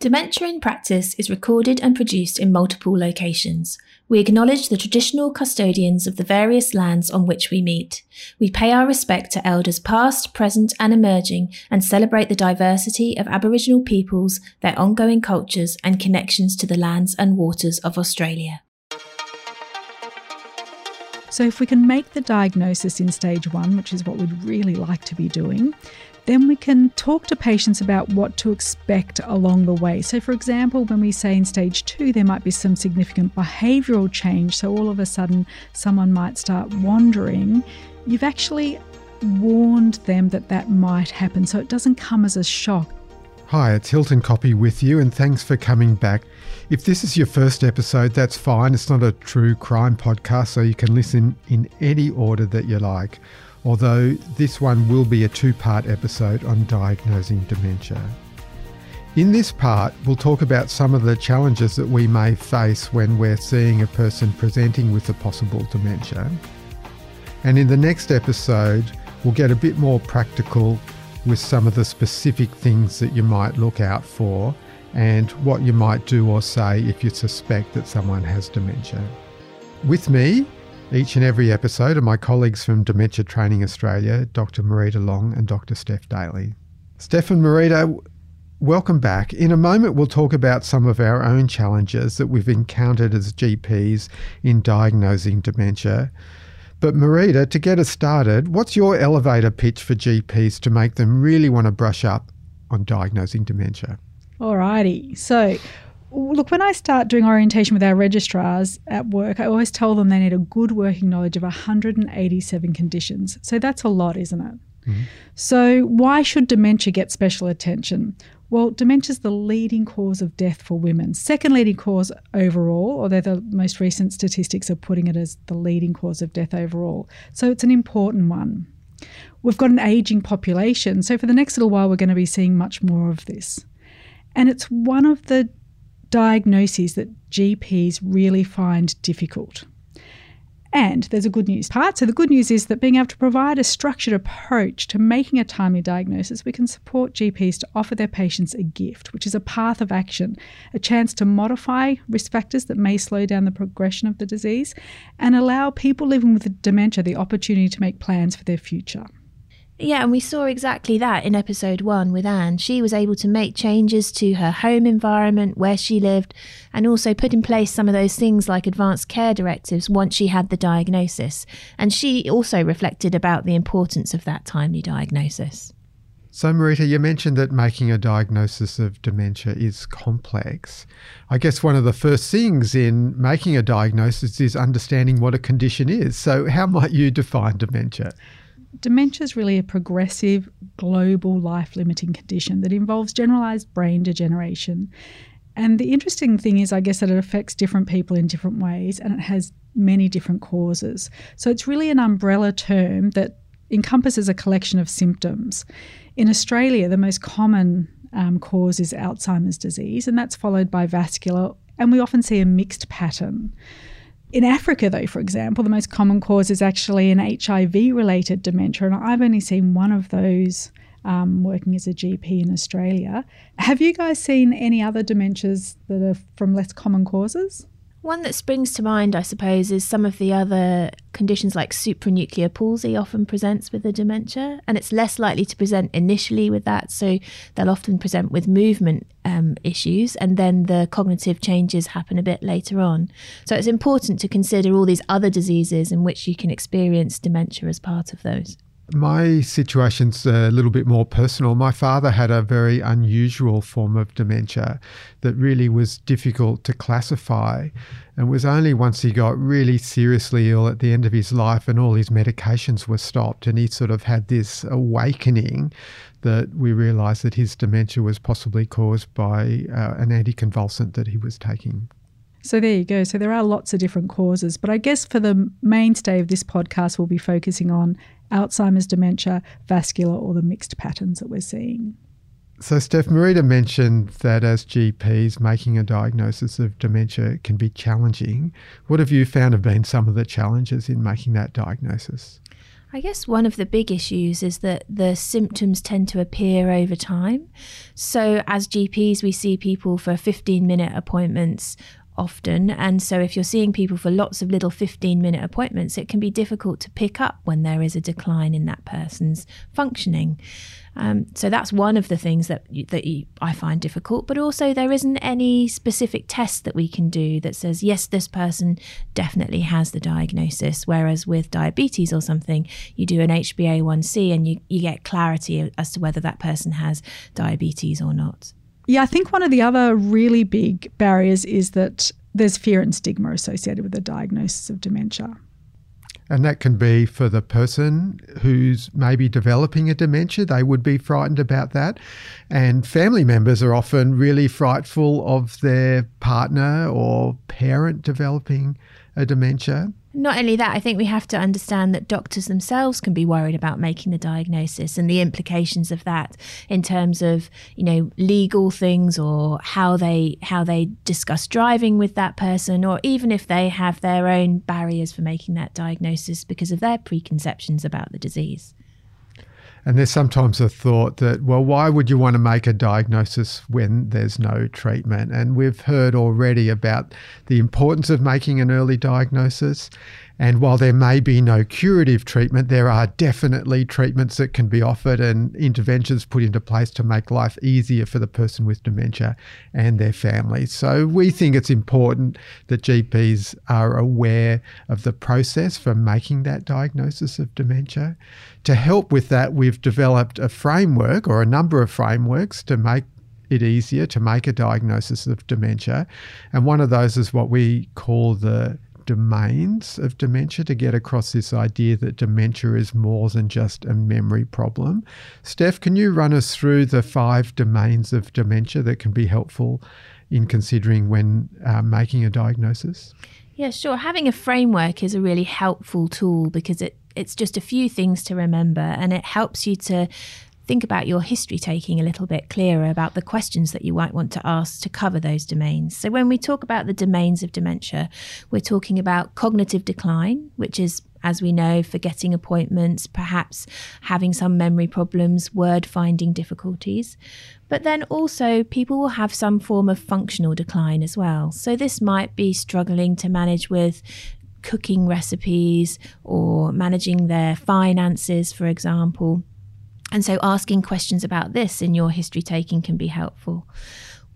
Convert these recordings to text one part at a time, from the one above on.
Dementia in Practice is recorded and produced in multiple locations. We acknowledge the traditional custodians of the various lands on which we meet. We pay our respect to elders past, present, and emerging, and celebrate the diversity of Aboriginal peoples, their ongoing cultures, and connections to the lands and waters of Australia. So, if we can make the diagnosis in stage one, which is what we'd really like to be doing, then we can talk to patients about what to expect along the way. So, for example, when we say in stage two, there might be some significant behavioural change. So, all of a sudden, someone might start wandering. You've actually warned them that that might happen. So, it doesn't come as a shock. Hi, it's Hilton Koppe with you, and thanks for coming back. If this is your first episode, that's fine. It's not a true crime podcast, so you can listen in any order that you like although this one will be a two part episode on diagnosing dementia. In this part, we'll talk about some of the challenges that we may face when we're seeing a person presenting with a possible dementia. And in the next episode, we'll get a bit more practical with some of the specific things that you might look out for and what you might do or say if you suspect that someone has dementia. With me each and every episode are my colleagues from Dementia Training Australia, Dr. Marita Long and Dr. Steph Daly. Steph and Marita, welcome back. In a moment, we'll talk about some of our own challenges that we've encountered as GPs in diagnosing dementia. But Marita, to get us started, what's your elevator pitch for GPs to make them really want to brush up on diagnosing dementia? Alrighty. So Look, when I start doing orientation with our registrars at work, I always tell them they need a good working knowledge of 187 conditions. So that's a lot, isn't it? Mm-hmm. So, why should dementia get special attention? Well, dementia is the leading cause of death for women. Second leading cause overall, although the most recent statistics are putting it as the leading cause of death overall. So, it's an important one. We've got an aging population. So, for the next little while, we're going to be seeing much more of this. And it's one of the diagnoses that GPs really find difficult. And there's a good news part. So, the good news is that being able to provide a structured approach to making a timely diagnosis, we can support GPs to offer their patients a gift, which is a path of action, a chance to modify risk factors that may slow down the progression of the disease, and allow people living with dementia the opportunity to make plans for their future. Yeah, and we saw exactly that in episode one with Anne. She was able to make changes to her home environment, where she lived, and also put in place some of those things like advanced care directives once she had the diagnosis. And she also reflected about the importance of that timely diagnosis. So, Marita, you mentioned that making a diagnosis of dementia is complex. I guess one of the first things in making a diagnosis is understanding what a condition is. So, how might you define dementia? Dementia is really a progressive, global, life limiting condition that involves generalized brain degeneration. And the interesting thing is, I guess, that it affects different people in different ways and it has many different causes. So it's really an umbrella term that encompasses a collection of symptoms. In Australia, the most common um, cause is Alzheimer's disease, and that's followed by vascular, and we often see a mixed pattern. In Africa, though, for example, the most common cause is actually an HIV related dementia, and I've only seen one of those um, working as a GP in Australia. Have you guys seen any other dementias that are from less common causes? One that springs to mind, I suppose, is some of the other conditions like supranuclear palsy often presents with the dementia, and it's less likely to present initially with that. So they'll often present with movement um, issues, and then the cognitive changes happen a bit later on. So it's important to consider all these other diseases in which you can experience dementia as part of those. My situation's a little bit more personal. My father had a very unusual form of dementia that really was difficult to classify. And was only once he got really seriously ill at the end of his life and all his medications were stopped, and he sort of had this awakening that we realized that his dementia was possibly caused by uh, an anticonvulsant that he was taking. So there you go. So there are lots of different causes, but I guess for the mainstay of this podcast, we'll be focusing on Alzheimer's dementia, vascular, or the mixed patterns that we're seeing. So, Steph Marita mentioned that as GPs, making a diagnosis of dementia can be challenging. What have you found have been some of the challenges in making that diagnosis? I guess one of the big issues is that the symptoms tend to appear over time. So, as GPs, we see people for 15 minute appointments often. And so, if you're seeing people for lots of little 15 minute appointments, it can be difficult to pick up when there is a decline in that person's functioning. Um, so that's one of the things that that you, I find difficult. But also, there isn't any specific test that we can do that says yes, this person definitely has the diagnosis. Whereas with diabetes or something, you do an HbA1c and you you get clarity as to whether that person has diabetes or not. Yeah, I think one of the other really big barriers is that there's fear and stigma associated with the diagnosis of dementia. And that can be for the person who's maybe developing a dementia, they would be frightened about that. And family members are often really frightful of their partner or parent developing a dementia. Not only that, I think we have to understand that doctors themselves can be worried about making the diagnosis and the implications of that in terms of, you know, legal things or how they how they discuss driving with that person or even if they have their own barriers for making that diagnosis because of their preconceptions about the disease. And there's sometimes a thought that, well, why would you want to make a diagnosis when there's no treatment? And we've heard already about the importance of making an early diagnosis. And while there may be no curative treatment, there are definitely treatments that can be offered and interventions put into place to make life easier for the person with dementia and their family. So we think it's important that GPs are aware of the process for making that diagnosis of dementia. To help with that, we've developed a framework or a number of frameworks to make it easier to make a diagnosis of dementia. And one of those is what we call the domains of dementia to get across this idea that dementia is more than just a memory problem. Steph, can you run us through the five domains of dementia that can be helpful in considering when uh, making a diagnosis? Yeah, sure. Having a framework is a really helpful tool because it it's just a few things to remember and it helps you to think about your history taking a little bit clearer about the questions that you might want to ask to cover those domains. So, when we talk about the domains of dementia, we're talking about cognitive decline, which is as we know, forgetting appointments, perhaps having some memory problems, word finding difficulties. But then also, people will have some form of functional decline as well. So, this might be struggling to manage with cooking recipes or managing their finances, for example. And so asking questions about this in your history taking can be helpful.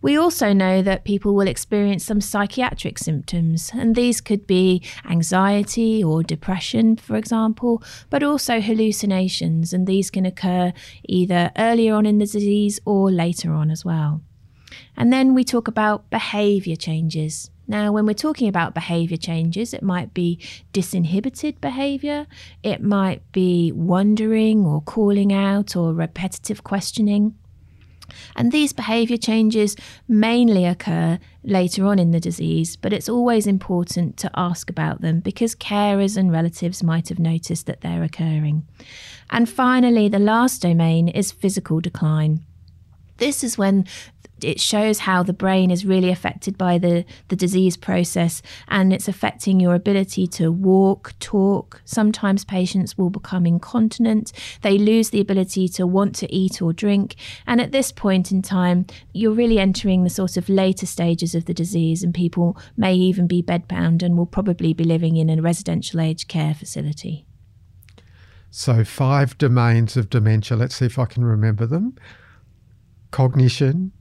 We also know that people will experience some psychiatric symptoms, and these could be anxiety or depression, for example, but also hallucinations, and these can occur either earlier on in the disease or later on as well. And then we talk about behavior changes. Now, when we're talking about behavior changes, it might be disinhibited behavior, it might be wondering or calling out or repetitive questioning. And these behavior changes mainly occur later on in the disease, but it's always important to ask about them because carers and relatives might have noticed that they're occurring. And finally, the last domain is physical decline. This is when it shows how the brain is really affected by the, the disease process and it's affecting your ability to walk, talk. Sometimes patients will become incontinent. They lose the ability to want to eat or drink. And at this point in time, you're really entering the sort of later stages of the disease, and people may even be bedbound and will probably be living in a residential aged care facility. So, five domains of dementia. Let's see if I can remember them cognition,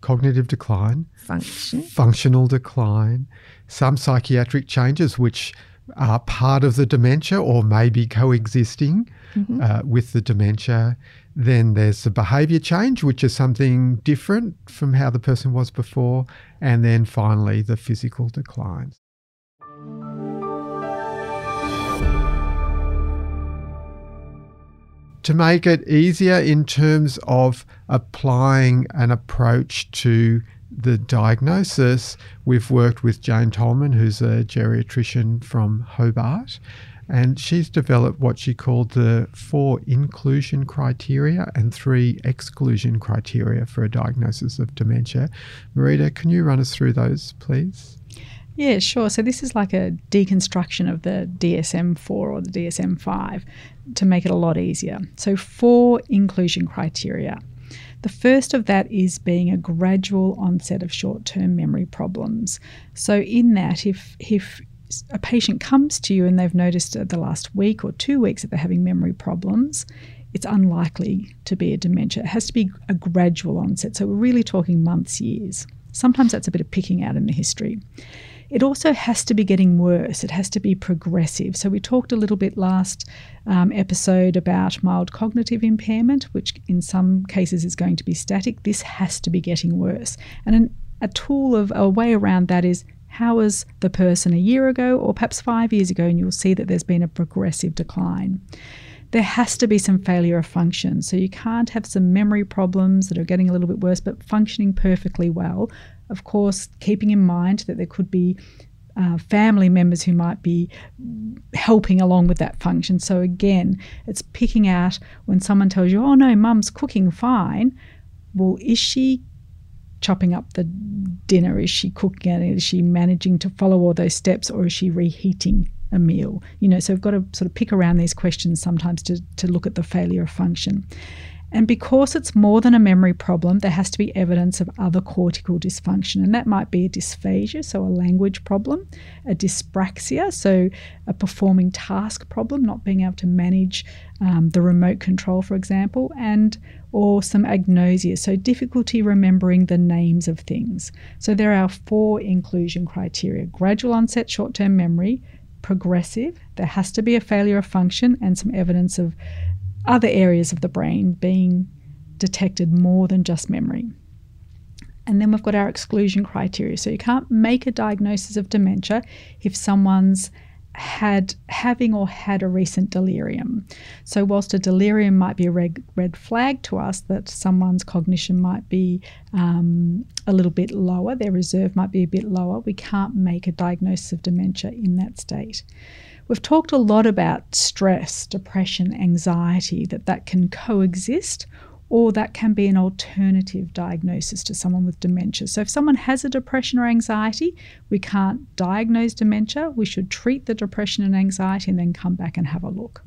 cognitive decline, function, functional decline, some psychiatric changes which are part of the dementia or maybe coexisting mm-hmm. uh, with the dementia. Then there's the behavior change, which is something different from how the person was before. And then finally, the physical decline. to make it easier in terms of applying an approach to the diagnosis, we've worked with Jane Tolman, who's a geriatrician from Hobart, and she's developed what she called the four inclusion criteria and three exclusion criteria for a diagnosis of dementia. Marita, can you run us through those, please? Yeah, sure. So this is like a deconstruction of the DSM 4 or the DSM 5 to make it a lot easier. So, four inclusion criteria. The first of that is being a gradual onset of short term memory problems. So, in that, if, if a patient comes to you and they've noticed the last week or two weeks that they're having memory problems, it's unlikely to be a dementia. It has to be a gradual onset. So, we're really talking months, years. Sometimes that's a bit of picking out in the history. It also has to be getting worse. It has to be progressive. So, we talked a little bit last um, episode about mild cognitive impairment, which in some cases is going to be static. This has to be getting worse. And an, a tool of a way around that is how was the person a year ago or perhaps five years ago, and you'll see that there's been a progressive decline there has to be some failure of function. So you can't have some memory problems that are getting a little bit worse, but functioning perfectly well of course, keeping in mind that there could be uh, family members who might be helping along with that function. So, again, it's picking out when someone tells you, oh no, mum's cooking fine. Well, is she chopping up the dinner? Is she cooking it? Is she managing to follow all those steps or is she reheating a meal? You know, so we've got to sort of pick around these questions sometimes to, to look at the failure of function. And because it's more than a memory problem, there has to be evidence of other cortical dysfunction. And that might be a dysphasia, so a language problem, a dyspraxia, so a performing task problem, not being able to manage um, the remote control, for example, and or some agnosia, so difficulty remembering the names of things. So there are four inclusion criteria gradual onset short term memory, progressive, there has to be a failure of function, and some evidence of other areas of the brain being detected more than just memory. And then we've got our exclusion criteria. So you can't make a diagnosis of dementia if someone's had having or had a recent delirium. So whilst a delirium might be a red, red flag to us that someone's cognition might be um, a little bit lower, their reserve might be a bit lower, we can't make a diagnosis of dementia in that state. We've talked a lot about stress, depression, anxiety, that that can coexist or that can be an alternative diagnosis to someone with dementia. So, if someone has a depression or anxiety, we can't diagnose dementia. We should treat the depression and anxiety and then come back and have a look.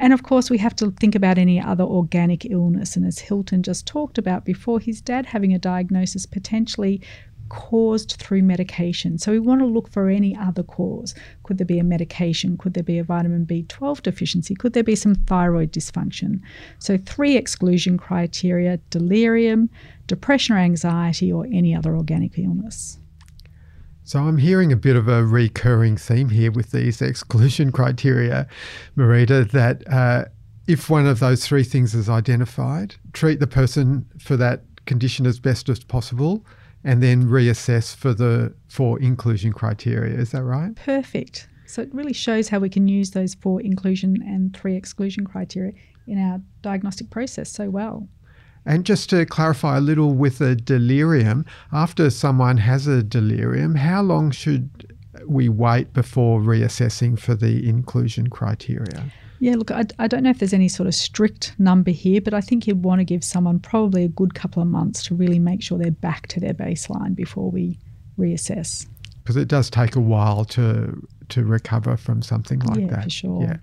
And of course, we have to think about any other organic illness. And as Hilton just talked about before, his dad having a diagnosis potentially caused through medication. So we want to look for any other cause. Could there be a medication? Could there be a vitamin B12 deficiency? Could there be some thyroid dysfunction? So, three exclusion criteria delirium, depression or anxiety, or any other organic illness. So I'm hearing a bit of a recurring theme here with these exclusion criteria, Marita, that uh, if one of those three things is identified, treat the person for that condition as best as possible and then reassess for the four inclusion criteria. Is that right? Perfect. So it really shows how we can use those four inclusion and three exclusion criteria in our diagnostic process so well. And just to clarify a little with a delirium, after someone has a delirium, how long should we wait before reassessing for the inclusion criteria? Yeah, look, I, I don't know if there's any sort of strict number here, but I think you'd want to give someone probably a good couple of months to really make sure they're back to their baseline before we reassess. Because it does take a while to to recover from something like yeah, that. For sure. Yeah.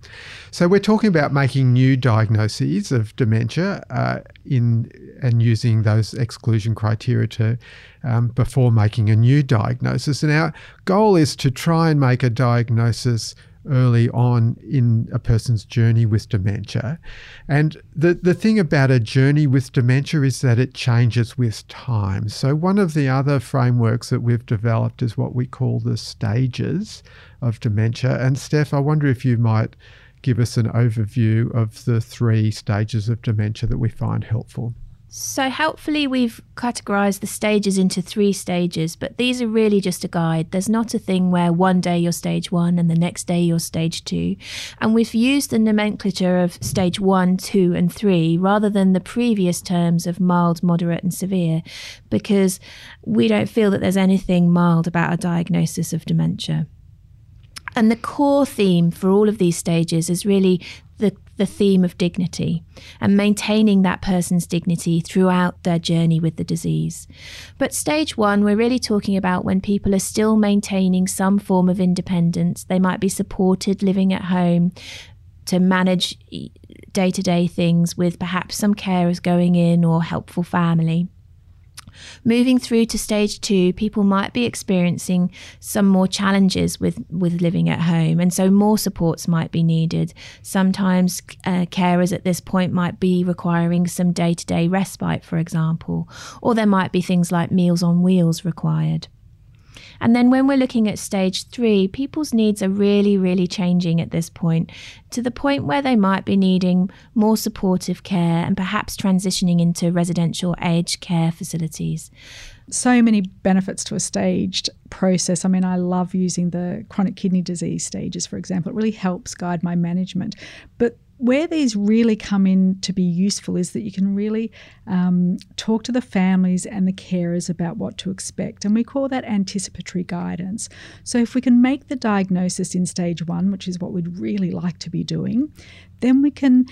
So we're talking about making new diagnoses of dementia uh, in and using those exclusion criteria to um, before making a new diagnosis. And our goal is to try and make a diagnosis early on in a person's journey with dementia. And the, the thing about a journey with dementia is that it changes with time. So, one of the other frameworks that we've developed is what we call the stages of dementia. And, Steph, I wonder if you might give us an overview of the three stages of dementia that we find helpful. So, helpfully, we've categorized the stages into three stages, but these are really just a guide. There's not a thing where one day you're stage one and the next day you're stage two. And we've used the nomenclature of stage one, two, and three rather than the previous terms of mild, moderate, and severe because we don't feel that there's anything mild about a diagnosis of dementia. And the core theme for all of these stages is really the the theme of dignity and maintaining that person's dignity throughout their journey with the disease. But stage one, we're really talking about when people are still maintaining some form of independence. They might be supported living at home to manage day to day things with perhaps some carers going in or helpful family. Moving through to stage two, people might be experiencing some more challenges with, with living at home, and so more supports might be needed. Sometimes uh, carers at this point might be requiring some day to day respite, for example, or there might be things like meals on wheels required. And then when we're looking at stage three, people's needs are really, really changing at this point to the point where they might be needing more supportive care and perhaps transitioning into residential aged care facilities so many benefits to a staged process. I mean, I love using the chronic kidney disease stages, for example. It really helps guide my management. But where these really come in to be useful is that you can really um, talk to the families and the carers about what to expect. And we call that anticipatory guidance. So, if we can make the diagnosis in stage one, which is what we'd really like to be doing, then we can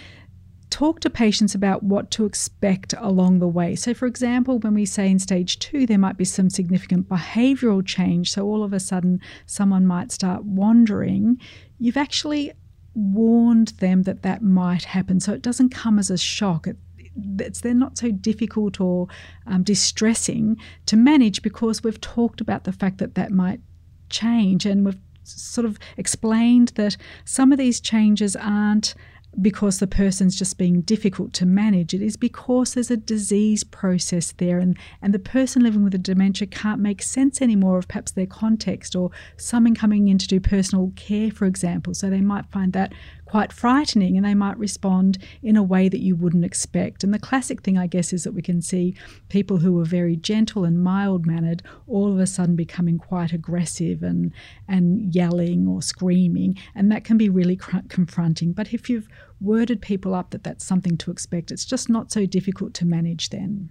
talk to patients about what to expect along the way. So, for example, when we say in stage two, there might be some significant behavioural change. So, all of a sudden, someone might start wandering. You've actually warned them that that might happen. So it doesn't come as a shock. It, it's, they're not so difficult or um, distressing to manage because we've talked about the fact that that might change and we've sort of explained that some of these changes aren't because the person's just being difficult to manage. It is because there's a disease process there, and, and the person living with a dementia can't make sense anymore of perhaps their context or someone coming in to do personal care, for example. So they might find that quite frightening and they might respond in a way that you wouldn't expect. And the classic thing, I guess, is that we can see people who are very gentle and mild mannered all of a sudden becoming quite aggressive and, and yelling or screaming. And that can be really cr- confronting. But if you've worded people up that that's something to expect, it's just not so difficult to manage then.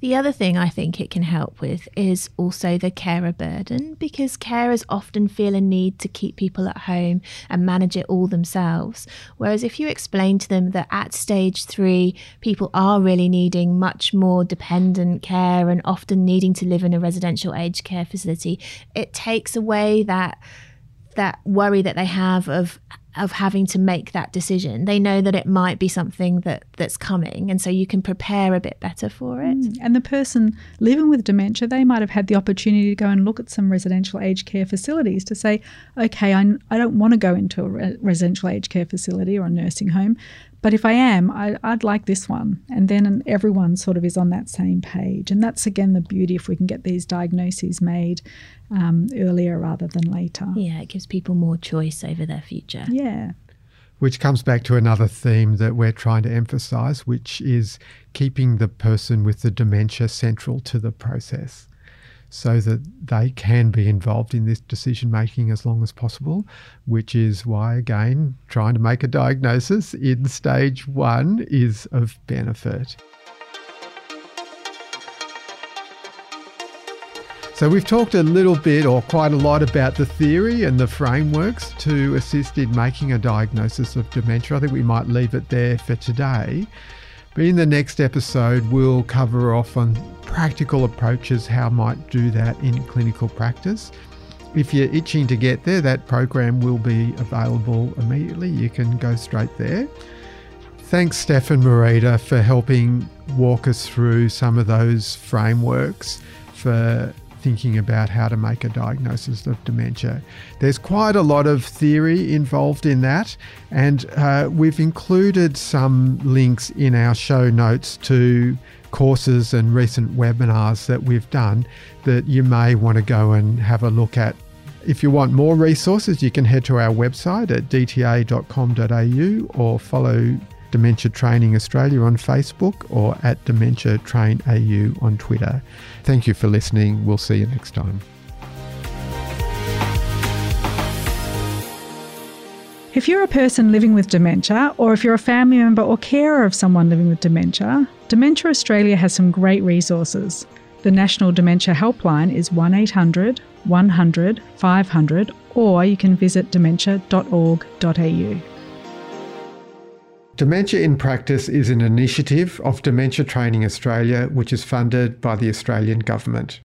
The other thing I think it can help with is also the carer burden because carers often feel a need to keep people at home and manage it all themselves. Whereas if you explain to them that at stage three, people are really needing much more dependent care and often needing to live in a residential aged care facility, it takes away that that worry that they have of of having to make that decision. They know that it might be something that that's coming, and so you can prepare a bit better for it. Mm. And the person living with dementia, they might have had the opportunity to go and look at some residential aged care facilities to say, okay, I, I don't want to go into a re- residential aged care facility or a nursing home, but if I am, I, would like this one. And then everyone sort of is on that same page. And that's again the beauty if we can get these diagnoses made um, earlier rather than later. Yeah, it gives people more choice over their future. Yeah. Which comes back to another theme that we're trying to emphasize, which is keeping the person with the dementia central to the process so that they can be involved in this decision making as long as possible, which is why, again, trying to make a diagnosis in stage one is of benefit. So, we've talked a little bit or quite a lot about the theory and the frameworks to assist in making a diagnosis of dementia. I think we might leave it there for today. But in the next episode, we'll cover off on practical approaches how might do that in clinical practice. If you're itching to get there, that program will be available immediately. You can go straight there. Thanks, Stefan Marita, for helping walk us through some of those frameworks for thinking about how to make a diagnosis of dementia. There's quite a lot of theory involved in that, and uh, we've included some links in our show notes to courses and recent webinars that we've done that you may want to go and have a look at. If you want more resources, you can head to our website at dta.com.au or follow Dementia Training Australia on Facebook or at Dementia Train AU on Twitter. Thank you for listening. We'll see you next time. If you're a person living with dementia, or if you're a family member or carer of someone living with dementia, Dementia Australia has some great resources. The National Dementia Helpline is 1800 100 500, or you can visit dementia.org.au. Dementia in Practice is an initiative of Dementia Training Australia, which is funded by the Australian Government.